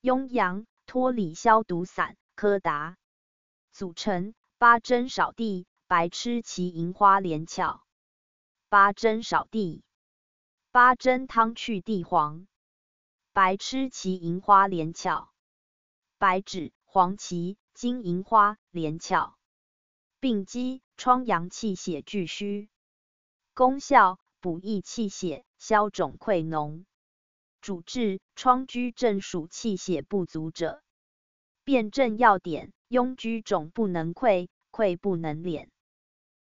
雍阳脱里消毒散柯达。组成：八珍少地白痴奇银花连翘。八珍少地。八珍汤去地黄。白痴奇银花连翘。白芷、黄芪、金银花连翘。病机：疮疡气血俱虚。功效：补益气血，消肿溃脓。主治：疮疽症属气血不足者。辨证要点：痈疽肿不能溃，溃不能敛。